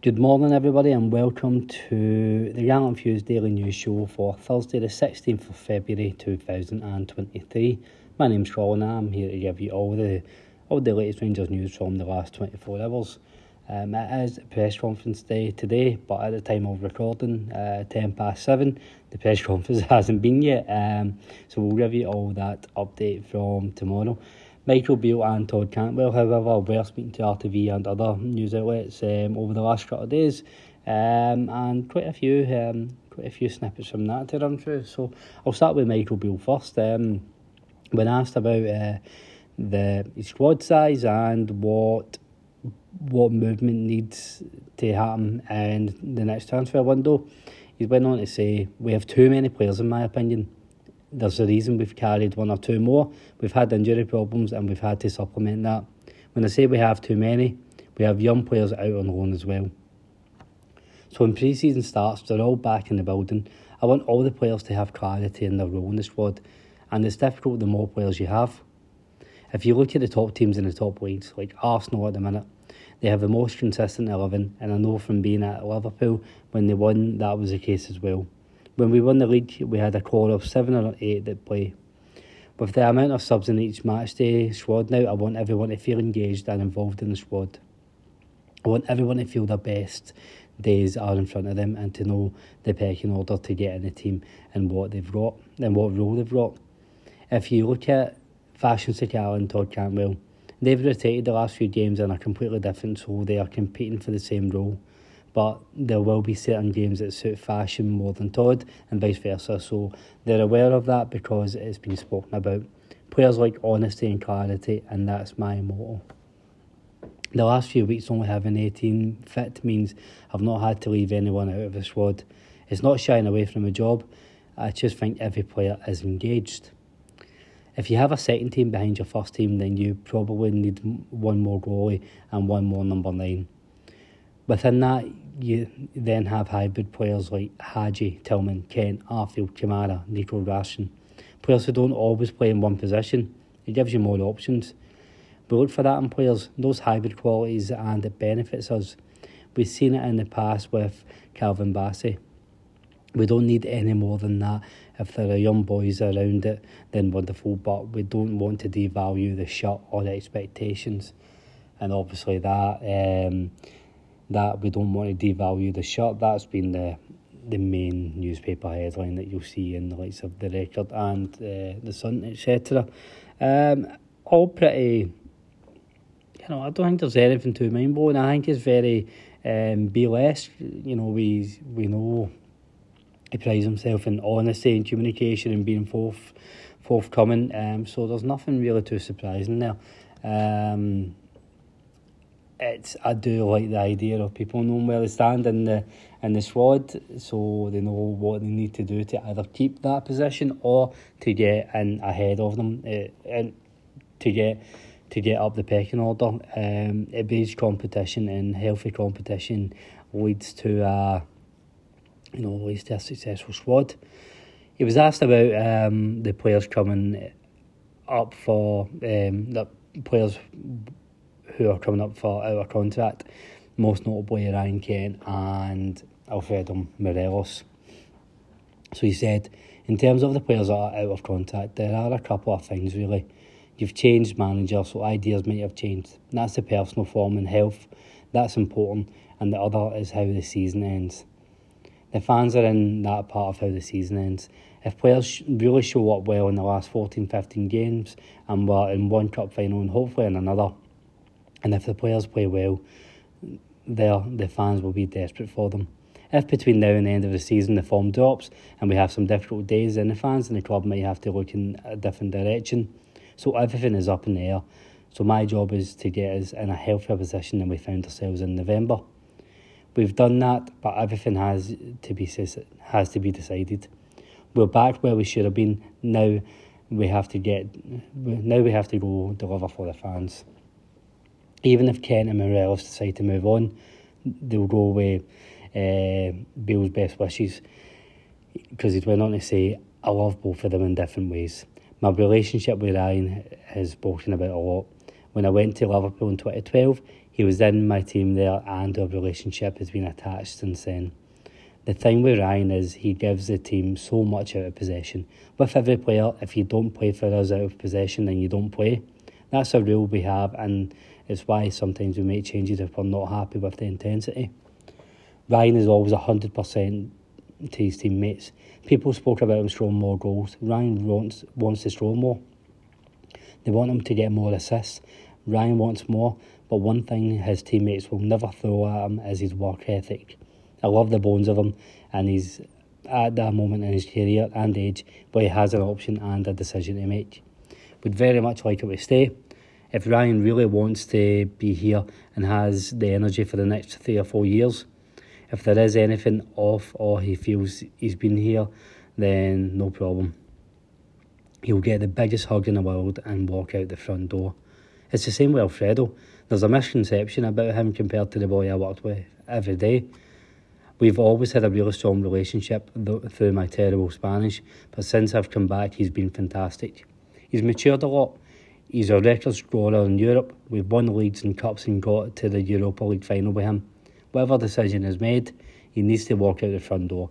Good morning, everybody, and welcome to the Gallant Few's Daily News Show for Thursday, the 16th of February 2023. My name's Colin, and I'm here to give you all the all the latest Rangers news from the last 24 hours. Um, it is a press conference day today, but at the time of recording, uh, 10 past 7, the press conference hasn't been yet. Um, so we'll give you all that update from tomorrow. Michael Beale and Todd Cantwell, however, were speaking to RTV and other news outlets um, over the last couple of days, um, and quite a few, um, quite a few snippets from that to run through. So I'll start with Michael Beale first. Um, when asked about uh, the squad size and what what movement needs to happen in the next transfer window, he went on to say, "We have too many players, in my opinion." There's a reason we've carried one or two more. We've had injury problems and we've had to supplement that. When I say we have too many, we have young players out on loan as well. So when pre-season starts, they're all back in the building. I want all the players to have clarity in their role in the squad, and it's difficult the more players you have. If you look at the top teams in the top leagues, like Arsenal at the minute, they have the most consistent 11, and I know from being at Liverpool, when they won, that was the case as well. When we won the league, we had a core of seven or eight that play. With the amount of subs in each match day squad now, I want everyone to feel engaged and involved in the squad. I want everyone to feel their best days are in front of them and to know the pecking order to get in the team and what they've got and what role they've got. If you look at Fashion Sakala and Todd Cantwell, they've rotated the last few games and are completely different, so they are competing for the same role but there will be certain games that suit fashion more than Todd and vice versa. So they're aware of that because it's been spoken about. Players like honesty and clarity, and that's my motto. The last few weeks only having 18 fit means I've not had to leave anyone out of the squad. It's not shying away from a job, I just think every player is engaged. If you have a second team behind your first team, then you probably need one more goalie and one more number nine. Within that, you then have hybrid players like Hagi, Tillman, Kent, Arfield, Kamara, Nico Raskin. Players who don't always play in one position. It gives you more options. We look for that in players, those hybrid qualities, and it benefits us. We've seen it in the past with Calvin Bassey. We don't need any more than that. If there are young boys around it, then wonderful, but we don't want to devalue the shot or the expectations. And obviously, that. Um, that we don't want to devalue the shirt. That's been the the main newspaper headline that you'll see in the likes of the record and uh, the Sun, etc. Um, all pretty. You know, I don't think there's anything too mind blowing. I think it's very um, be less. You know, we we know he prides himself in honesty and communication and being forth forthcoming. Um, so there's nothing really too surprising there. Um, it's I do like the idea of people knowing where they stand in the in the squad, so they know what they need to do to either keep that position or to get in ahead of them, uh, and to get to get up the pecking order. Um, it beats competition and healthy competition leads to a you know leads to a successful squad. He was asked about um, the players coming up for um, the players who are coming up for our contract, most notably Ryan Kent and Alfredo Morelos. So he said, in terms of the players that are out of contract, there are a couple of things really. You've changed manager, so ideas might have changed. That's the personal form and health. That's important. And the other is how the season ends. The fans are in that part of how the season ends. If players really show up well in the last 14, 15 games and we're in one cup final and hopefully in another, and if the players play well, there the fans will be desperate for them. If between now and the end of the season the form drops and we have some difficult days, then the fans and the club might have to look in a different direction. So everything is up in the air. So my job is to get us in a healthier position than we found ourselves in November. We've done that, but everything has to be has to be decided. We're back where we should have been. Now we have to get. Now we have to go deliver for the fans even if Kent and Morelos decide to move on, they'll go with uh, Beale's best wishes because he went on to say, I love both of them in different ways. My relationship with Ryan has spoken about a lot. When I went to Liverpool in 2012, He was in my team there, and our relationship has been attached since then. The thing with Ryan is he gives the team so much out of possession. With every player, if you don't play for us out of possession, then you don't play. That's a rule we have, and it's why sometimes we make changes if we're not happy with the intensity. Ryan is always 100% to his teammates. People spoke about him scoring more goals. Ryan wants, wants to score more. They want him to get more assists. Ryan wants more, but one thing his teammates will never throw at him is his work ethic. I love the bones of him, and he's at that moment in his career and age where he has an option and a decision to make. Would very much like him to stay. If Ryan really wants to be here and has the energy for the next three or four years, if there is anything off or he feels he's been here, then no problem. He'll get the biggest hug in the world and walk out the front door. It's the same with Alfredo. There's a misconception about him compared to the boy I worked with every day. We've always had a really strong relationship through my terrible Spanish, but since I've come back, he's been fantastic. He's matured a lot. He's a record scorer in Europe. We've won leagues and cups and got to the Europa League final with him. Whatever decision is made, he needs to walk out the front door.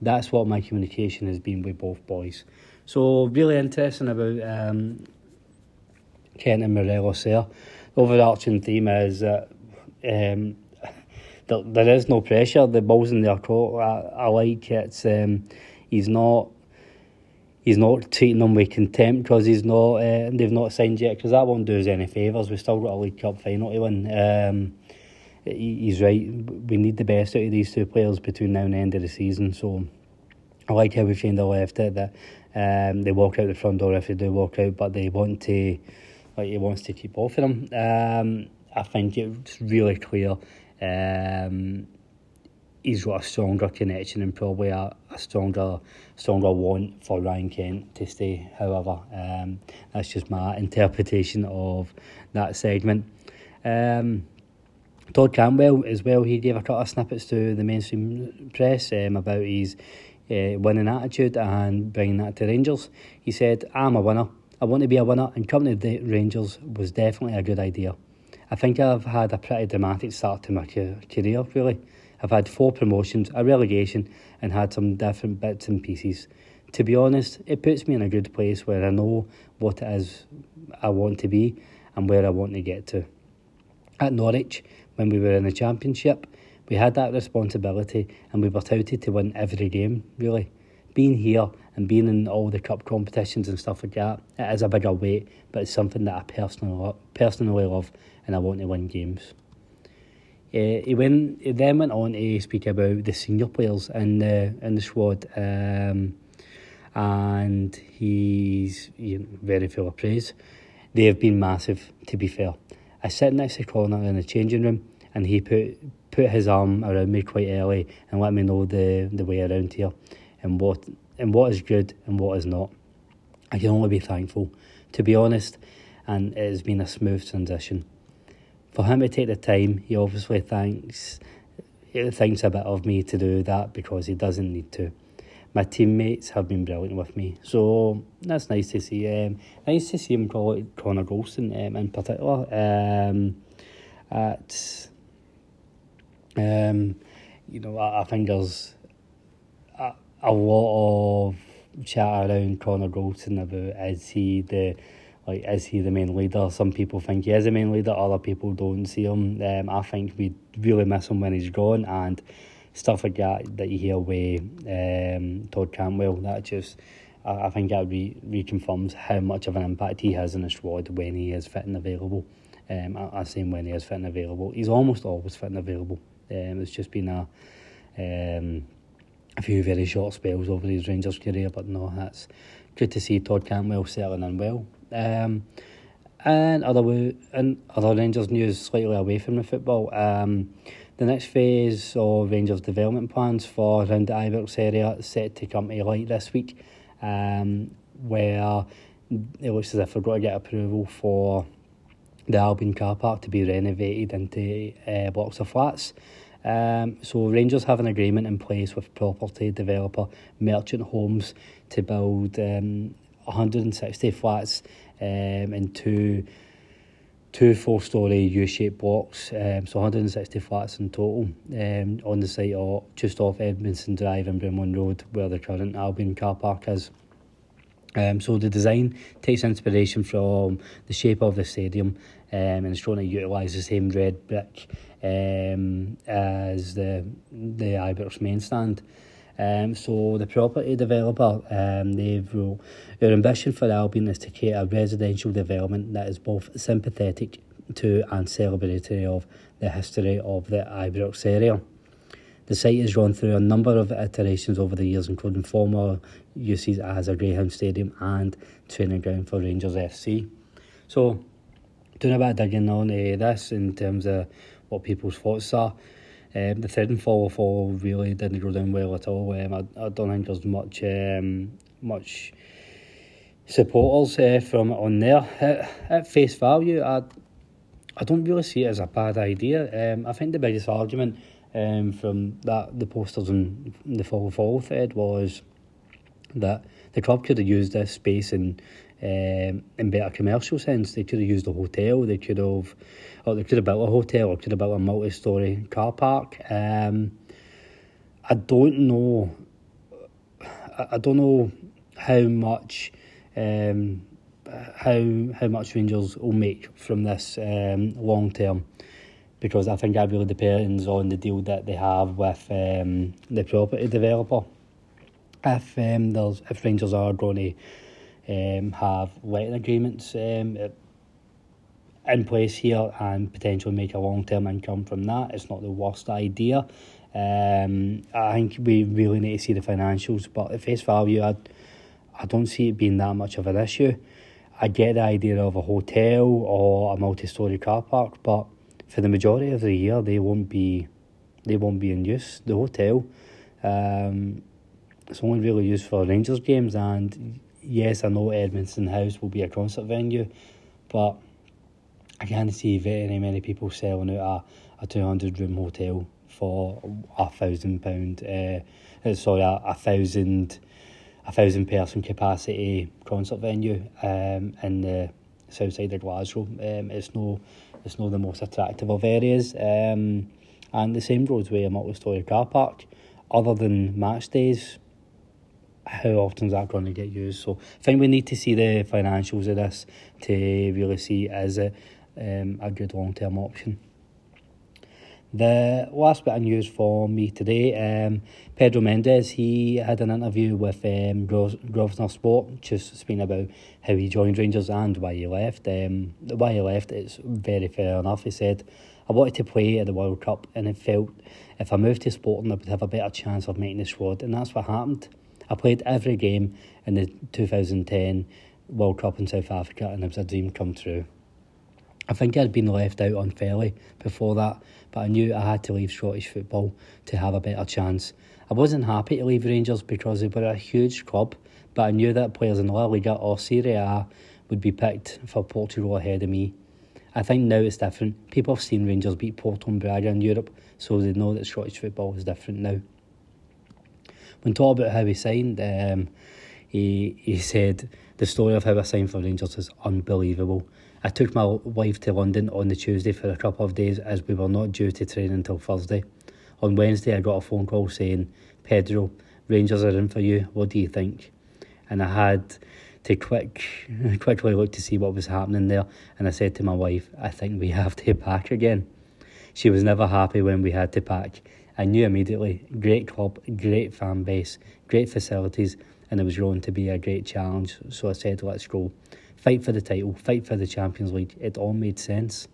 That's what my communication has been with both boys. So really interesting about um, Kent and Morelos there. The overarching theme is that um, there, there is no pressure. The ball's in their court. I, I like it's um, he's not he's not treating them with contempt because he's not uh, they've not signed yet because that won't do us any favours. We've still got a League Cup final to win. Um, he's right. We need the best out of these two players between now and the end of the season. So I like how we've kind of left it that um, they walk out the front door if they do walk out, but they want to like he wants to keep both of them. Um, I think it's really clear. Um, he's got a stronger connection and probably a, a stronger stronger want for Ryan Kent to stay. However, um, that's just my interpretation of that segment. Um, Todd Cantwell as well. He gave a couple of snippets to the mainstream press um, about his uh, winning attitude and bringing that to Rangers. He said, "I'm a winner. I want to be a winner, and coming to the Rangers was definitely a good idea. I think I've had a pretty dramatic start to my career. Really, I've had four promotions, a relegation, and had some different bits and pieces." To be honest, it puts me in a good place where I know what it is I want to be and where I want to get to. At Norwich, when we were in the championship, we had that responsibility and we were touted to win every game, really. Being here and being in all the cup competitions and stuff like that, it is a bigger weight, but it's something that I personally, personally love and I want to win games. Uh, he went. He then went on to speak about the senior players in the in the squad, um, and he's you know, very full of praise. They have been massive, to be fair. I sit next to Connor in the changing room, and he put put his arm around me quite early and let me know the the way around here, and what and what is good and what is not. I can only be thankful, to be honest, and it has been a smooth transition. For him to take the time, he obviously thanks he thinks a bit of me to do that because he doesn't need to my teammates have been brilliant with me. So that's nice to see. Um, nice to see him call it Connor Goldson um, in particular. Um, at um, you know, I, I think there's a, a lot of chat around Connor Goldson about is he the like is he the main leader? Some people think he is the main leader, other people don't see him. Um, I think we really miss him when he's gone and stuff like that that you hear with um, Todd Cantwell. That just, I, I think that re- reconfirms how much of an impact he has in the squad when he is fit and available. Um, I, I when he is fit and available. He's almost always fit and available. Um, it's just been a um, a few very short spells over his Rangers career, but no, that's good to see Todd Cantwell settling in well. Um, and other and other Rangers news slightly away from the football. Um, the next phase of Rangers development plans for around the Ibrox area is set to come to light this week, um, where it looks as if we're going to get approval for the Albion car park to be renovated into uh, blocks of flats. Um, so Rangers have an agreement in place with property developer Merchant Homes to build um, 160 flats um, in two two four story U shaped blocks, um, so 160 flats in total um, on the site or just off Edmiston Drive and Broomloan Road, where the current Albion car park is. Um, so the design takes inspiration from the shape of the stadium um, and it's trying to utilise the same red brick um, as the the Ibrox main stand. Um, so the property developer, um, they've wrote, ambition for Albion is to create a residential development that is both sympathetic to and celebratory of the history of the Ibrox area. The site has gone through a number of iterations over the years, including former uses as a Greyhound Stadium and training ground for Rangers FC. So, doing a bit of digging on uh, this in terms of what people's thoughts are. Um, the third and fourth fall really didn't go down well at all. Um, I, I don't think there's much um, much supporters uh, from on there. At, at face value, I I don't really see it as a bad idea. Um, I think the biggest argument um, from that the posters and the Follow Follow thread was that the club could have used this space in um, in better commercial sense. They could have used a hotel. They could have or they could have built a hotel or could have built a multi-story car park. Um, I don't know. I, don't know how much um, how how much Rangers will make from this um, long term, because I think that really depends on the deal that they have with um, the property developer. If um, there's if Rangers are going to um, have letting agreements um, in place here and potentially make a long term income from that. It's not the worst idea. Um, I think we really need to see the financials, but at face value, I, I don't see it being that much of an issue. I get the idea of a hotel or a multi-story car park, but for the majority of the year, they won't be, they won't be in use. The hotel, um, it's only really used for Rangers games, and yes, I know Edmiston House will be a concert venue, but I can't see very many people selling out a, a 200 room hotel for a thousand pound, uh, uh, sorry, a, a thousand, a thousand person capacity concert venue um, in the south side of Glasgow. Um, it's no, it's not the most attractive of areas. Um, and the same goes with a multi-story car park. Other than match days, how often is that going to get used? So I think we need to see the financials of this to really see is it um, a good long term option. The last bit of news for me today, um, Pedro Mendes, he had an interview with um, Grosvenor Sport, just speaking about how he joined Rangers and why he left. Um, why he left, it's very fair enough. He said, I wanted to play at the World Cup and it felt if I moved to Sporting I would have a better chance of making the squad and that's what happened. I played every game in the 2010 World Cup in South Africa and it was a dream come true. I think I'd been left out unfairly before that, but I knew I had to leave Scottish football to have a better chance. I wasn't happy to leave Rangers because they were a huge club, but I knew that players in La Liga or Serie A would be picked for Portugal ahead of me. I think now it's different. People have seen Rangers beat Porto and Braga in Europe, so they know that Scottish football is different now. When talking about how he signed, um, he he said the story of how I signed for Rangers is unbelievable. I took my wife to London on the Tuesday for a couple of days as we were not due to train until Thursday. On Wednesday, I got a phone call saying, Pedro, Rangers are in for you. What do you think? And I had to quick quickly look to see what was happening there. And I said to my wife, I think we have to pack again. She was never happy when we had to pack. I knew immediately great club, great fan base, great facilities, and it was going to be a great challenge. So I said, let's go fight for the title, fight for the Champions League. It all made sense.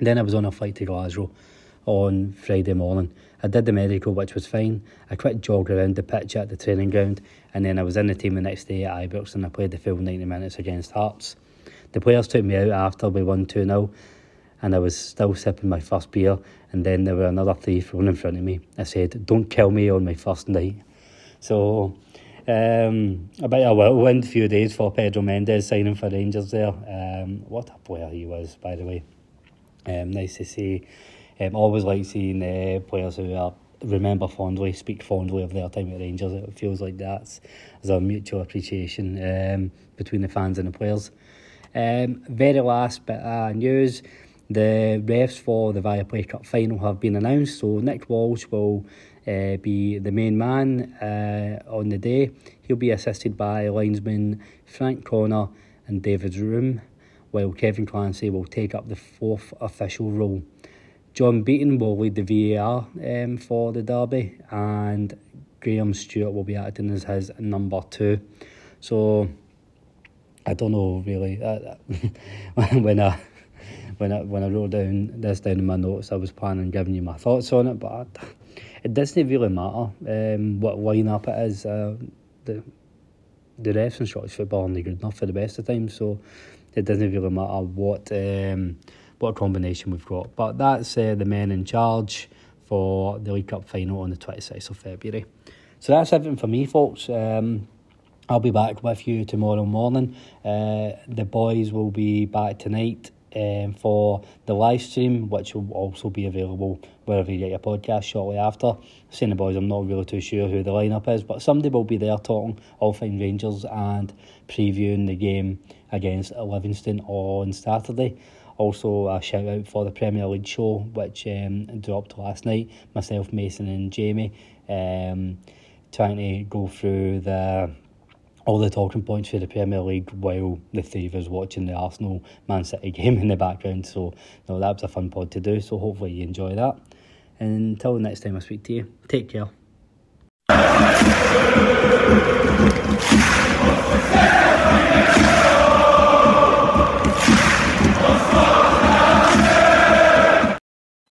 Then I was on a flight to Glasgow on Friday morning. I did the medical, which was fine. I quick jogged around the pitch at the training ground, and then I was in the team the next day at Ibrox and I played the full 90 minutes against Hearts. The players took me out after we won 2 0, and I was still sipping my first beer, and then there were another three thrown in front of me. I said, Don't kill me on my first night. So um, a bit of a whirlwind few days for Pedro Mendes signing for Rangers there. Um, what a player he was, by the way. Um, nice to see. Um, always like seeing uh, players who are remember fondly, speak fondly of their time at Rangers. It feels like that's there's a mutual appreciation um, between the fans and the players. Um, very last bit of news. The refs for the Viaplay Cup final have been announced. So Nick Walsh will uh, be the main man uh, on the day. He'll be assisted by linesman Frank Connor and David Roome, while Kevin Clancy will take up the fourth official role. John Beaton will lead the VAR um, for the derby, and Graham Stewart will be acting as his number two. So I don't know really. When I when I when I wrote down this down in my notes, I was planning on giving you my thoughts on it, but it doesn't really matter um, what lineup it is. Uh, the the refs in Scottish football aren't good enough for the best of times, so it doesn't really matter what um, what combination we've got. But that's uh, the men in charge for the League Cup final on the twenty sixth of February. So that's everything for me, folks. Um, I'll be back with you tomorrow morning. Uh, the boys will be back tonight um, for the live stream, which will also be available wherever you get your podcast shortly after. Saying the boys, I'm not really too sure who the lineup is, but somebody will be there talking All Fine Rangers and previewing the game against Livingston on Saturday. Also, a shout out for the Premier League show, which um, dropped last night. Myself, Mason, and Jamie um, trying to go through the all the talking points for the Premier League while the three of us watching the Arsenal Man City game in the background. So no, that was a fun pod to do. So hopefully you enjoy that. And until the next time I speak to you, take care.